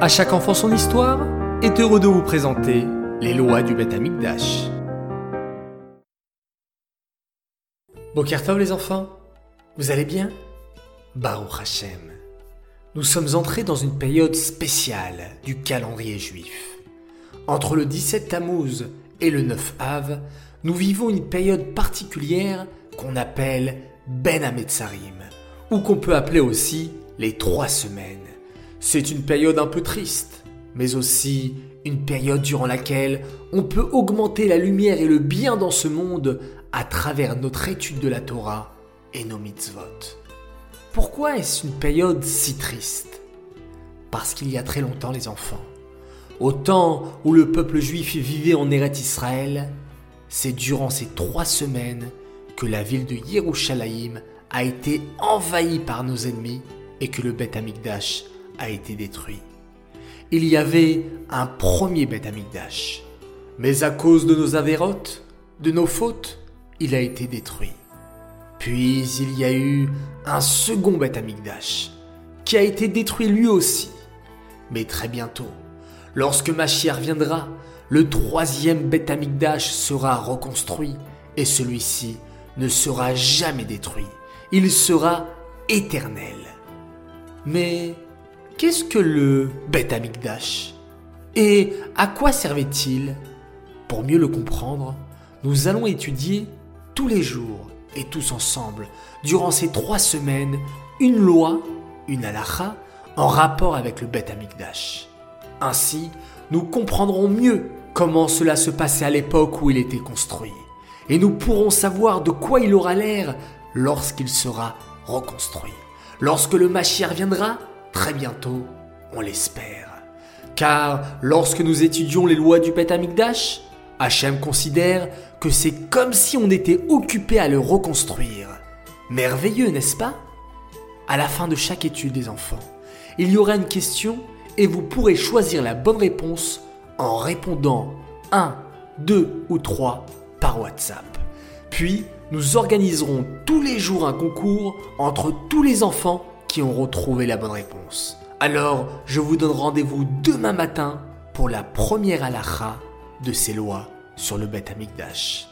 À chaque enfant son histoire est heureux de vous présenter les lois du Beth Amikdash. Bokertov les enfants, vous allez bien? Baruch Hashem. Nous sommes entrés dans une période spéciale du calendrier juif. Entre le 17 Tammuz et le 9 Av, nous vivons une période particulière qu'on appelle Ben Ametzarim, ou qu'on peut appeler aussi les trois semaines. C'est une période un peu triste, mais aussi une période durant laquelle on peut augmenter la lumière et le bien dans ce monde à travers notre étude de la Torah et nos mitzvot. Pourquoi est-ce une période si triste? Parce qu'il y a très longtemps les enfants, au temps où le peuple juif vivait en Eretz Israël, c'est durant ces trois semaines que la ville de Yerushalayim a été envahie par nos ennemis et que le Beth Amikdash été détruit. Il y avait un premier Beth mais à cause de nos avérotes, de nos fautes, il a été détruit. Puis il y a eu un second Beth qui a été détruit lui aussi. Mais très bientôt, lorsque Mashiach viendra, le troisième Beth sera reconstruit et celui-ci ne sera jamais détruit. Il sera éternel. Mais qu'est-ce que le Beth Amikdash Et à quoi servait-il Pour mieux le comprendre, nous allons étudier tous les jours et tous ensemble, durant ces trois semaines, une loi, une halakha, en rapport avec le Beth Amikdash. Ainsi, nous comprendrons mieux comment cela se passait à l'époque où il était construit. Et nous pourrons savoir de quoi il aura l'air lorsqu'il sera reconstruit. Lorsque le Mashiach viendra, très bientôt, on l'espère. Car lorsque nous étudions les lois du Beth Amikdash, Hachem considère que c'est comme si on était occupé à le reconstruire. Merveilleux, n'est-ce pas? À la fin de chaque étude des enfants, il y aura une question et vous pourrez choisir la bonne réponse en répondant 1, 2 ou 3 par WhatsApp. Puis, nous organiserons tous les jours un concours entre tous les enfants qui ont retrouvé la bonne réponse. Alors, je vous donne rendez-vous demain matin pour la première halakha de ces lois sur le Beth Amikdash.